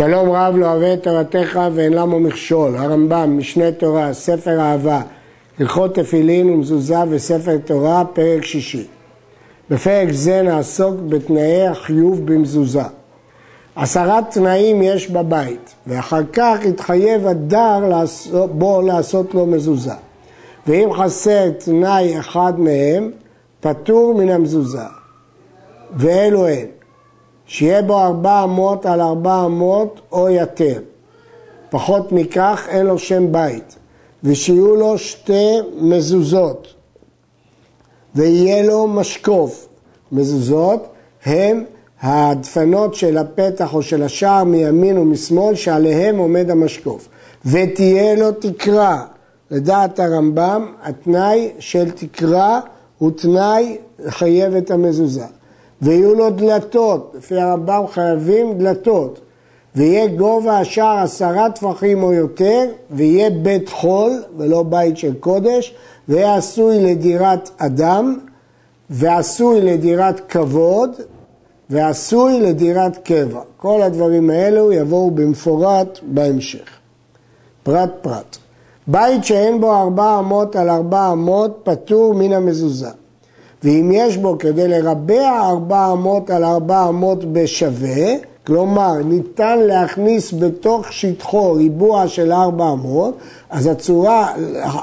שלום רב לא אוהב את תורתך ואין למו מכשול, הרמב"ם, משנה תורה, ספר אהבה, הלכות תפילין ומזוזה וספר תורה, פרק שישי. בפרק זה נעסוק בתנאי החיוב במזוזה. עשרה תנאים יש בבית, ואחר כך יתחייב הדר בו לעשות לו מזוזה. ואם חסר תנאי אחד מהם, פטור מן המזוזה. ואלו הן, שיהיה בו ארבע אמות על ארבע אמות או יותר. פחות מכך אין לו שם בית. ושיהיו לו שתי מזוזות, ויהיה לו משקוף. מזוזות הם הדפנות של הפתח או של השער מימין ומשמאל שעליהם עומד המשקוף. ותהיה לו תקרה. לדעת הרמב"ם, התנאי של תקרה הוא תנאי לחייב את המזוזה. ויהיו לו דלתות, לפי הרמב"ם חייבים דלתות. ויהיה גובה השער עשרה טפחים או יותר, ויהיה בית חול ולא בית של קודש, ויהיה עשוי לדירת אדם, ועשוי לדירת כבוד, ועשוי לדירת קבע. כל הדברים האלו יבואו במפורט בהמשך. פרט פרט. בית שאין בו ארבע אמות על ארבע אמות פטור מן המזוזה. ואם יש בו כדי לרבע ארבע אמות על ארבע אמות בשווה, כלומר ניתן להכניס בתוך שטחו ריבוע של ארבע אמות, אז הצורה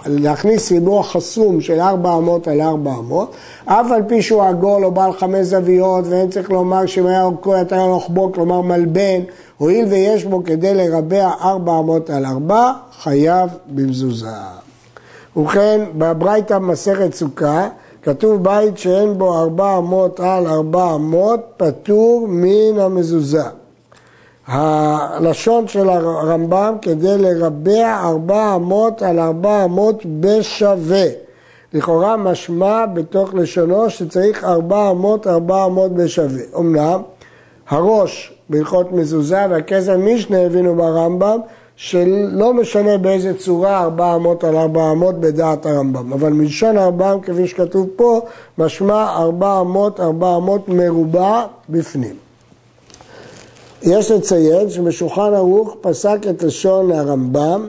להכניס ריבוע חסום של ארבע אמות על ארבע אמות, אף על פי שהוא עגול או בעל חמש זוויות ואין צריך לומר שאם היה אורכו יותר רוחבו, כלומר מלבן, הואיל ויש בו כדי לרבע ארבע אמות על ארבע, חייב במזוזה. ובכן, בברייתא מסכת סוכה כתוב בית שאין בו ארבע אמות על ארבע אמות, פטור מן המזוזה. הלשון של הרמב"ם כדי לרבע ארבע אמות על ארבע אמות בשווה. לכאורה משמע בתוך לשונו שצריך ארבע אמות ארבע אמות בשווה. אמנם הראש בהלכות מזוזה והכסף משנה הבינו ברמב"ם שלא משנה באיזה צורה ארבע אמות על ארבע אמות בדעת הרמב"ם, אבל מלשון הרמב"ם כפי שכתוב פה, משמע ארבע אמות, ארבע אמות מרובע בפנים. יש לציין שבשולחן ערוך פסק את לשון הרמב"ם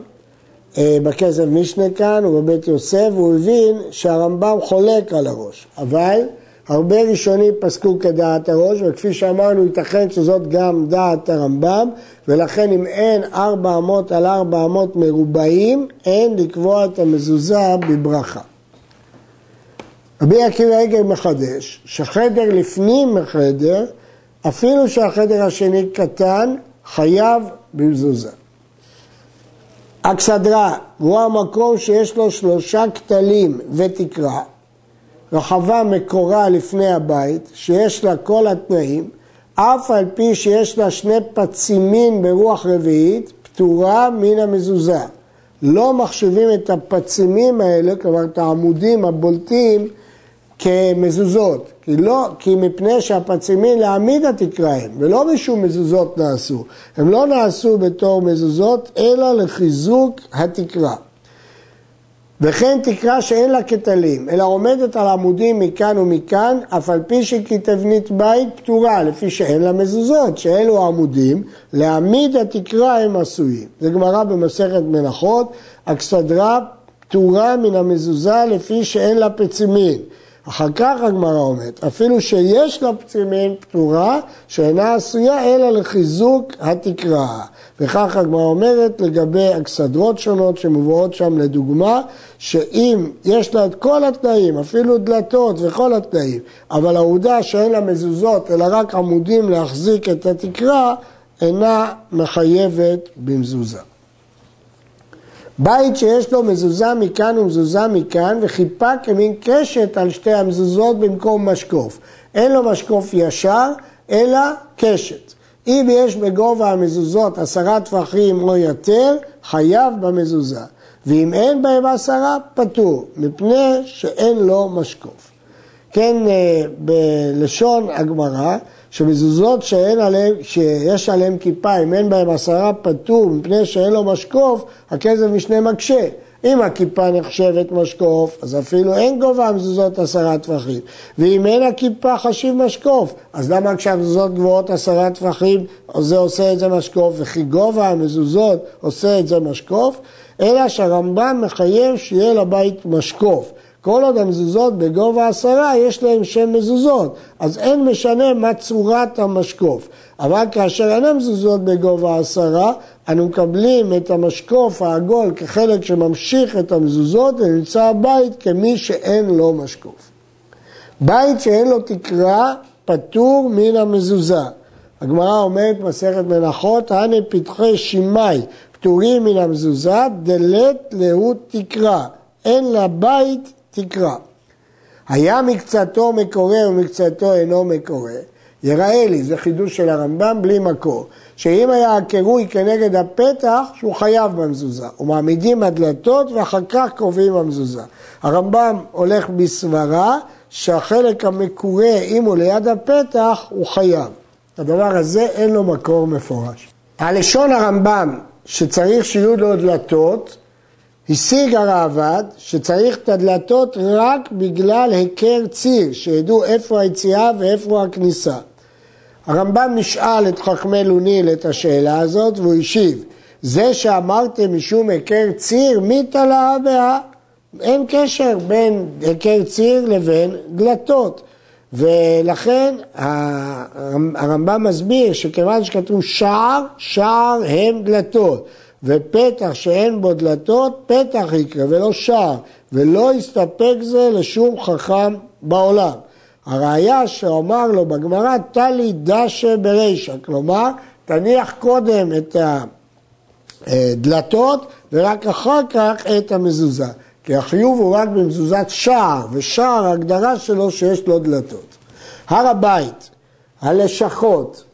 אה, בכסף משנה כאן ובבית יוסף, והוא הבין שהרמב"ם חולק על הראש, אבל הרבה ראשונים פסקו כדעת הראש, וכפי שאמרנו, ייתכן שזאת גם דעת הרמב"ם, ולכן אם אין ארבע אמות על ארבע אמות מרובעים, אין לקבוע את המזוזה בברכה. רבי עקיבא עגל מחדש, שחדר לפנים מחדר, אפילו שהחדר השני קטן, חייב במזוזה. אכסדרה, הוא המקום שיש לו שלושה כתלים ותקרה, רחבה מקורה לפני הבית, שיש לה כל התנאים, אף על פי שיש לה שני פצימין ברוח רביעית, פטורה מן המזוזה. לא מחשיבים את הפצימים האלה, כלומר את העמודים הבולטים, כמזוזות, כי, לא, כי מפני שהפצימין להעמיד התקרה הם, ולא משום מזוזות נעשו. הם לא נעשו בתור מזוזות, אלא לחיזוק התקרה. וכן תקרה שאין לה כתלים, אלא עומדת על עמודים מכאן ומכאן, אף על פי שכתבנית בית פתורה, לפי שאין לה מזוזות, שאלו עמודים, להעמיד התקרה הם עשויים. זה גמרא במסכת מנחות, אכסדרה פתורה מן המזוזה לפי שאין לה פצימין. אחר כך הגמרא אומרת, אפילו שיש לה פצימין פטורה, שאינה עשויה אלא לחיזוק התקרה. וכך הגמרא אומרת לגבי אכסדרות שונות שמובאות שם לדוגמה, שאם יש לה את כל התנאים, אפילו דלתות וכל התנאים, אבל העובדה שאין לה מזוזות אלא רק עמודים להחזיק את התקרה, אינה מחייבת במזוזה. בית שיש לו מזוזה מכאן ומזוזה מכאן וחיפה כמין קשת על שתי המזוזות במקום משקוף. אין לו משקוף ישר, אלא קשת. אם יש בגובה המזוזות עשרה טפחים או יותר, חייב במזוזה. ואם אין בהם עשרה, פטור, מפני שאין לו משקוף. כן, אה, בלשון הגמרא, שמזוזות שאין עליהם, שיש עליהם כיפה, אם אין בהם עשרה פטור מפני שאין לו משקוף, הכסף משנה מקשה. אם הכיפה נחשבת משקוף, אז אפילו אין גובה המזוזות עשרה טפחים. ואם אין הכיפה חשיב משקוף, אז למה כשהמזוזות גבוהות עשרה טפחים, זה עושה את זה משקוף, וכי גובה המזוזות עושה את זה משקוף? אלא שהרמב"ם מחייב שיהיה לבית משקוף. כל עוד המזוזות בגובה עשרה, יש להם שם מזוזות, אז אין משנה מה צורת המשקוף. אבל כאשר אין המזוזות בגובה עשרה, אנו מקבלים את המשקוף העגול כחלק שממשיך את המזוזות ונמצא הבית כמי שאין לו משקוף. בית שאין לו תקרה פטור מן המזוזה. הגמרא אומרת מסכת מנחות, הנה פתחי שמאי פטורים מן המזוזה, דלת להו תקרה, אין לבית תקרה. היה מקצתו מקורה ומקצתו אינו מקורה, יראה לי, זה חידוש של הרמב"ם בלי מקור, שאם היה הקירוי כנגד הפתח, שהוא חייב במזוזה. ומעמידים הדלתות ואחר כך קובעים במזוזה. הרמב"ם הולך בסברה שהחלק המקורה, אם הוא ליד הפתח, הוא חייב. הדבר הזה אין לו מקור מפורש. הלשון הרמב"ם שצריך שיהיו לו דלתות, השיג הראב"ד שצריך את הדלתות רק בגלל היכר ציר, שידעו איפה היציאה ואיפה הכניסה. הרמב"ם נשאל את חכמי לוניל את השאלה הזאת והוא השיב, זה שאמרתם משום היכר ציר, מי תלה בה? אין קשר בין היכר ציר לבין דלתות. ולכן הרמב"ם מסביר שכיוון שכתוב שער, שער הם דלתות. ופתח שאין בו דלתות, פתח יקרא ולא שער, ולא יסתפק זה לשום חכם בעולם. הראיה שאומר לו בגמרא, טלי דשה ברישא, כלומר, תניח קודם את הדלתות ורק אחר כך את המזוזה. כי החיוב הוא רק במזוזת שער, ושער ההגדרה שלו שיש לו דלתות. הר הבית, הלשכות,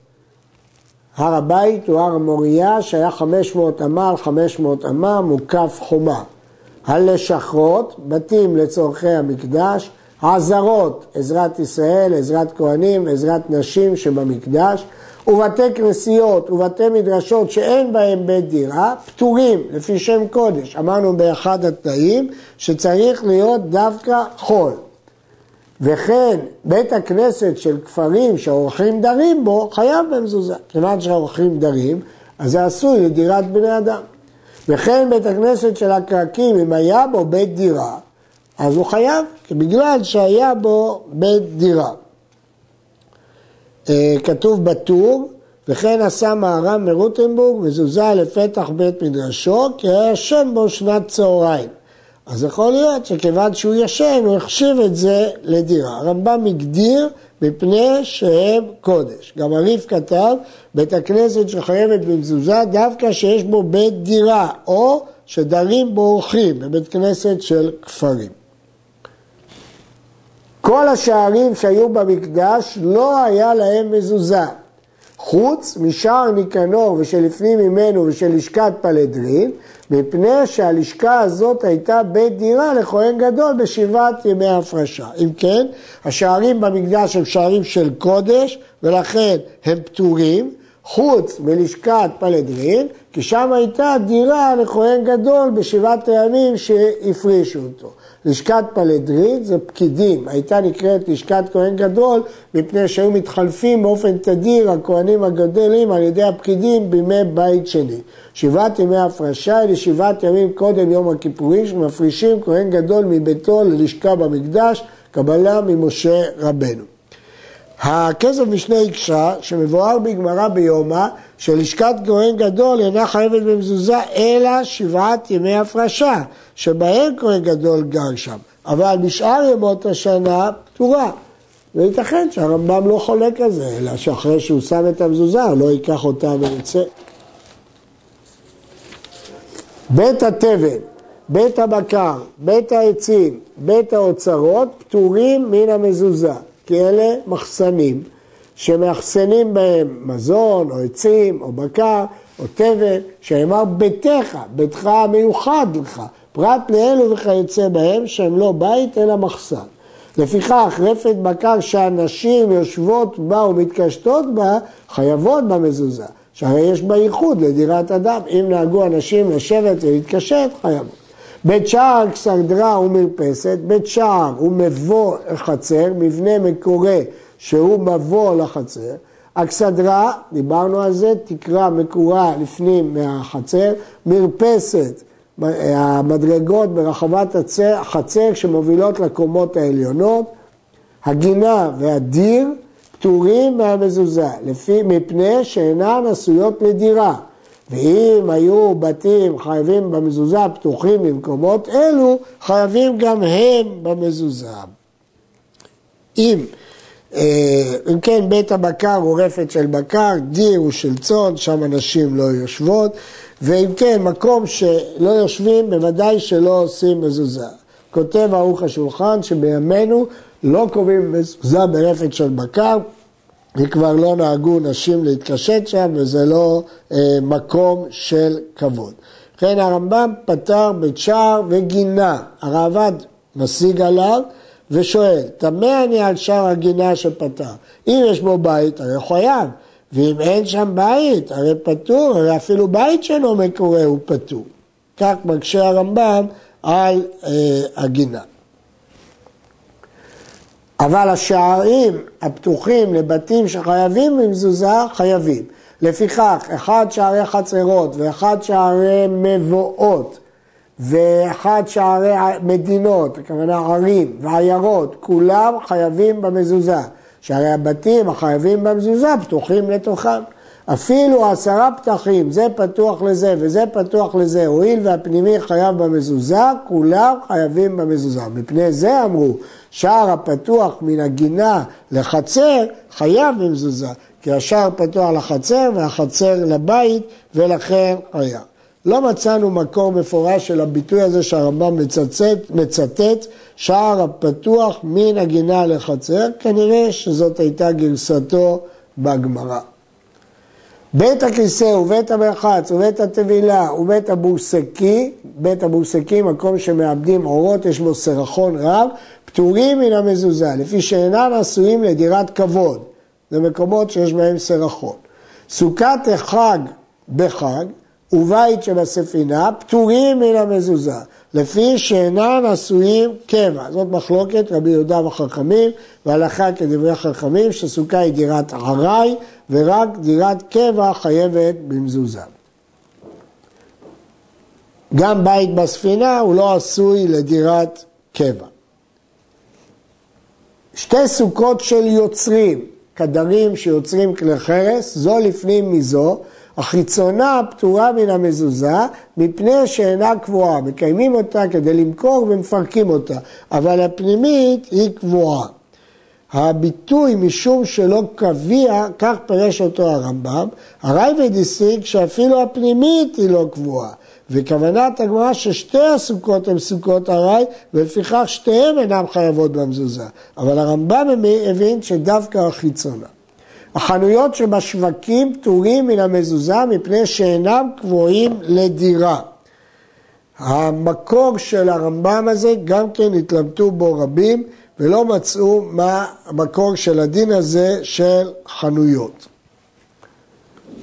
הר הבית הוא הר המוריה שהיה 500 אמה על 500 אמה מוקף חומה. הלשכות, בתים לצורכי המקדש, העזרות, עזרת ישראל, עזרת כהנים, עזרת נשים שבמקדש, ובתי כנסיות ובתי מדרשות שאין בהם בית דירה, פטורים לפי שם קודש. אמרנו באחד התנאים שצריך להיות דווקא חול. וכן בית הכנסת של כפרים שהאורחים דרים בו, חייב במזוזה. כיוון שהאורחים דרים, אז זה עשוי לדירת בני אדם. וכן בית הכנסת של הקרקים, אם היה בו בית דירה, אז הוא חייב, בגלל שהיה בו בית דירה. אה, כתוב בטור, וכן עשה מהר"ם מרוטנבורג מזוזה לפתח בית מדרשו, כי היה ישן בו שנת צהריים. אז יכול להיות שכיוון שהוא ישן, הוא החשיב את זה לדירה. הרמב"ם הגדיר מפני שהם קודש. גם הריף כתב, בית הכנסת שחייבת במזוזה דווקא שיש בו בית דירה, או שדרים בו אורחים, בבית כנסת של כפרים. כל השערים שהיו במקדש לא היה להם מזוזה. חוץ משער ניקנור ושלפנים ממנו ושל לשכת פלדרין, מפני שהלשכה הזאת הייתה בית דירה לכהן גדול בשבעת ימי ההפרשה. אם כן, השערים במקדש הם שערים של קודש, ולכן הם פטורים, חוץ מלשכת פלדרין, כי שם הייתה דירה לכהן גדול בשבעת הימים שהפרישו אותו. לשכת פלדרין זה פקידים, הייתה נקראת לשכת כהן גדול מפני שהיו מתחלפים באופן תדיר הכהנים הגדולים על ידי הפקידים בימי בית שני. שבעת ימי הפרשה אלה שבעת ימים קודם יום הכיפורים שמפרישים כהן גדול מביתו ללשכה במקדש, קבלה ממשה רבנו. הכסף משנה הקשה, שמבואר בגמרא ביומא, שלשכת כהן גדול אינה חייבת במזוזה אלא שבעת ימי הפרשה, שבהם כהן גדול גר שם, אבל בשאר ימות השנה פטורה. וייתכן שהרמב"ם לא חולק על זה, אלא שאחרי שהוא שם את המזוזה הוא לא ייקח אותה ויצא. בית התבן, בית הבקר, בית העצים, בית האוצרות, פטורים מן המזוזה. כי אלה מחסנים שמאחסנים בהם מזון או עצים או בקר או תבן, שאמר ביתך, ביתך המיוחד לך, פרט לאלו וכיוצא בהם שהם לא בית אלא מחסן. לפיכך רפת בקר שהנשים יושבות בה ומתקשטות בה, חייבות במזוזה, שהרי יש בה ייחוד לדירת אדם. אם נהגו אנשים לשבת ולהתקשט, חייבות. בית שער כסנדרה ומרפסת, בית שער הוא מבוא חצר, מבנה מקורה שהוא מבוא לחצר. אכסדרה, דיברנו על זה, תקרה מקורה לפנים מהחצר, מרפסת, המדרגות ברחבת החצר שמובילות לקומות העליונות, הגינה והדיר פטורים מהמזוזה, לפי, מפני שאינן עשויות לדירה. ואם היו בתים חייבים במזוזה פתוחים במקומות אלו, חייבים גם הם במזוזה. אם אה, אם כן, בית הבקר הוא רפת של בקר, דיר הוא של צאן, שם אנשים לא יושבות, ואם כן, מקום שלא יושבים, בוודאי שלא עושים מזוזה. כותב ערוך השולחן שבימינו לא קובעים מזוזה ברפת של בקר, וכבר לא נהגו נשים להתקשט שם, וזה לא אה, מקום של כבוד. לכן הרמב"ם פתר בית שער וגינה, הרעב"ד משיג עליו ושואל, טמא אני על שער הגינה שפתר. אם יש בו בית, הרי חייב, ואם אין שם בית, הרי פטור, הרי אפילו בית שאינו מקורה הוא פטור. כך מקשה הרמב"ם על אה, הגינה. אבל השערים הפתוחים לבתים שחייבים במזוזה, חייבים. לפיכך, אחד שערי חצרות ואחד שערי מבואות ואחד שערי מדינות, הכוונה ערים ועיירות, כולם חייבים במזוזה. שהרי הבתים החייבים במזוזה פתוחים לתוכם. אפילו עשרה פתחים, זה פתוח לזה וזה פתוח לזה, הואיל והפנימי חייב במזוזה, כולם חייבים במזוזה. מפני זה אמרו, שער הפתוח מן הגינה לחצר חייב במזוזה, כי השער פתוח לחצר והחצר לבית ולכן חייב. לא מצאנו מקור מפורש של הביטוי הזה שהרמב"ם מצטט, מצטט שער הפתוח מן הגינה לחצר, כנראה שזאת הייתה גרסתו בגמרא. בית הכיסא ובית המרחץ ובית הטבילה ובית הבורסקי, בית הבורסקי מקום שמאבדים אורות, יש בו סרחון רב, פטורים מן המזוזה, לפי שאינם עשויים לדירת כבוד, זה מקומות שיש בהם סרחון. סוכת החג בחג ובית שבספינה פטורים מן המזוזה, לפי שאינם עשויים קבע. זאת מחלוקת רבי יהודה וחכמים, והלכה כדברי חכמים שסוכה היא דירת עראי, ורק דירת קבע חייבת במזוזה. גם בית בספינה הוא לא עשוי לדירת קבע. שתי סוכות של יוצרים, קדרים שיוצרים כלי חרס, זו לפנים מזו, החיצונה פטורה מן המזוזה מפני שאינה קבועה, מקיימים אותה כדי למכור ומפרקים אותה, אבל הפנימית היא קבועה. הביטוי משום שלא קביע, כך פירש אותו הרמב"ם, הרייבד הסיק שאפילו הפנימית היא לא קבועה. וכוונת הגמרא ששתי הסוכות הן סוכות ארעי, ולפיכך שתיהן אינן חייבות במזוזה. אבל הרמב"ם הבין שדווקא החיצונה. החנויות שבשווקים פטורים מן המזוזה מפני שאינם קבועים לדירה. המקור של הרמב"ם הזה, גם כן התלבטו בו רבים ולא מצאו מה המקור של הדין הזה של חנויות.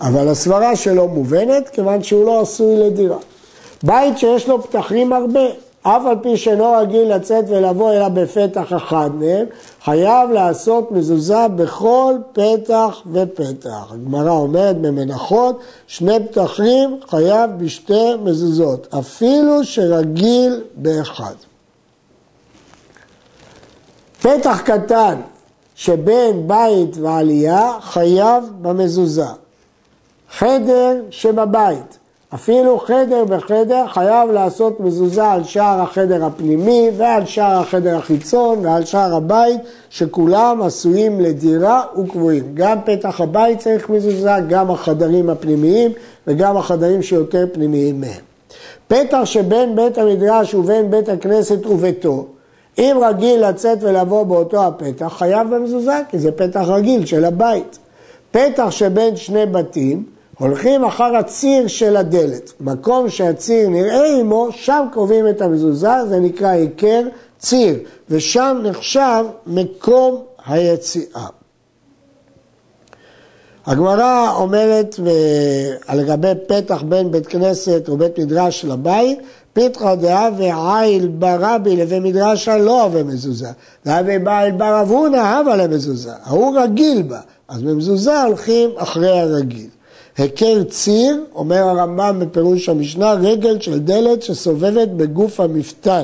אבל הסברה שלו מובנת כיוון שהוא לא עשוי לדירה. בית שיש לו פתחים הרבה, אף על פי שאינו רגיל לצאת ולבוא אלא בפתח אחד מהם, חייב לעשות מזוזה בכל פתח ופתח. הגמרא אומרת במנחות, שני פתחים חייב בשתי מזוזות, אפילו שרגיל באחד. פתח קטן שבין בית ועלייה חייב במזוזה. חדר שבבית אפילו חדר בחדר חייב לעשות מזוזה על שער החדר הפנימי ועל שער החדר החיצון ועל שער הבית שכולם עשויים לדירה וקבועים. גם פתח הבית צריך מזוזה, גם החדרים הפנימיים וגם החדרים שיותר פנימיים מהם. פתח שבין בית המדרש ובין בית הכנסת וביתו, אם רגיל לצאת ולבוא באותו הפתח, חייב במזוזה כי זה פתח רגיל של הבית. פתח שבין שני בתים, הולכים אחר הציר של הדלת. מקום שהציר נראה עמו, שם קובעים את המזוזה, זה נקרא היכר ציר, ושם נחשב מקום היציאה. הגמרא אומרת לגבי פתח בין בית כנסת או בית מדרש לבית, פיתחא דהווה עיל ברבי לבי מדרשה לא הווה מזוזה, דהווה בעיל בר אבונה הווה למזוזה, ההוא רגיל בה, אז במזוזה הולכים אחרי הרגיל. היכר ציר, אומר הרמב"ם בפירוש המשנה, רגל של דלת שסובבת בגוף המפתן,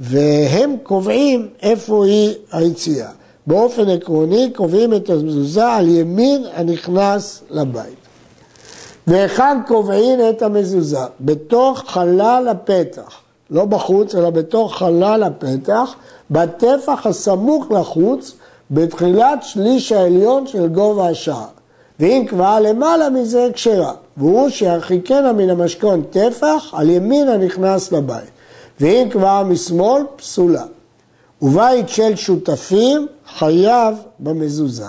והם קובעים איפה היא היציאה. באופן עקרוני קובעים את המזוזה על ימין הנכנס לבית. והיכן קובעים את המזוזה? בתוך חלל הפתח, לא בחוץ אלא בתוך חלל הפתח, בטפח הסמוך לחוץ, בתחילת שליש העליון של גובה השער. ואם כבר למעלה מזה כשרה, והוא שירחיקנה מן המשכון טפח על ימין הנכנס לבית. ואם כבר משמאל, פסולה. ובית של שותפים חייב במזוזה.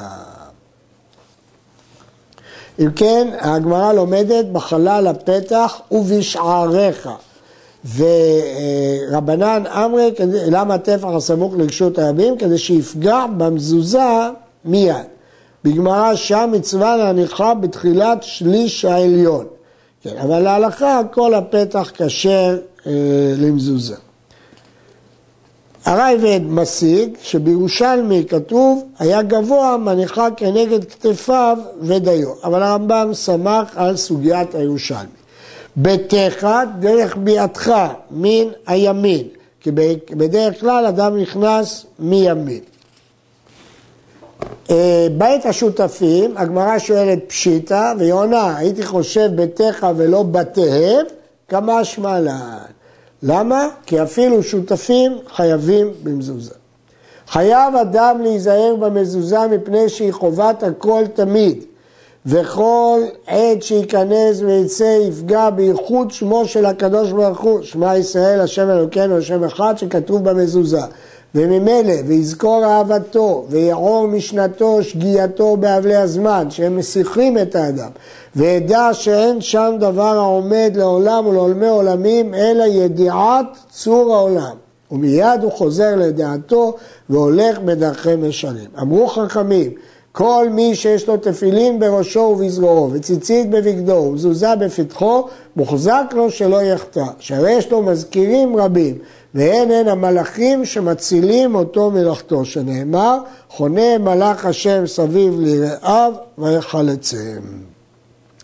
אם כן, הגמרא לומדת בחלל הפתח ובשעריך. ורבנן אמרי, למה הטפח הסמוך לרשות הרבים? כדי שיפגע במזוזה מיד. בגמרא שם מצווה להניחה בתחילת שליש העליון. כן, אבל להלכה כל הפתח כשר אה, למזוזה. הרייבד משיג שבירושלמי כתוב היה גבוה מניחה כנגד כתפיו ודיו, אבל הרמב"ם סמך על סוגיית הירושלמי. ביתך דרך ביעתך מן הימין, כי בדרך כלל אדם נכנס מימין. אה, בית השותפים, הגמרא שואלת פשיטא, והיא עונה, הייתי חושב ביתך ולא בתיהם, כמה שמלן. למה? כי אפילו שותפים חייבים במזוזה. חייב אדם להיזהר במזוזה מפני שהיא חובת הכל תמיד, וכל עת שייכנס ויצא יפגע בייחוד שמו של הקדוש ברוך הוא, שמע ישראל השם אלוקינו השם אחד שכתוב במזוזה. וממילא, ויזכור אהבתו, ויעור משנתו, שגיאתו באבלי הזמן, שהם מסיחים את האדם, וידע שאין שם דבר העומד לעולם ולעולמי עולמים, אלא ידיעת צור העולם. ומיד הוא חוזר לדעתו והולך בדרכי משנים. אמרו חכמים, כל מי שיש לו תפילין בראשו ובזרועו, וציצית בבגדו, ומזוזה בפתחו, מוחזק לו שלא יחטא. שהרי יש לו מזכירים רבים, והן הן המלאכים שמצילים אותו מלאכתו, שנאמר, חונה מלאך השם סביב ליראיו ויחלצם.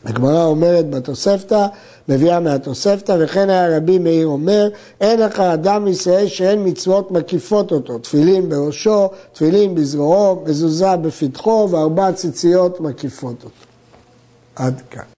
הגמרא אומרת בתוספתא, מביאה מהתוספתא, וכן היה רבי מאיר אומר, אין לך אדם ישראל שאין מצוות מקיפות אותו, תפילין בראשו, תפילין בזרועו, מזוזה בפתחו, וארבע ציציות מקיפות אותו. עד כאן.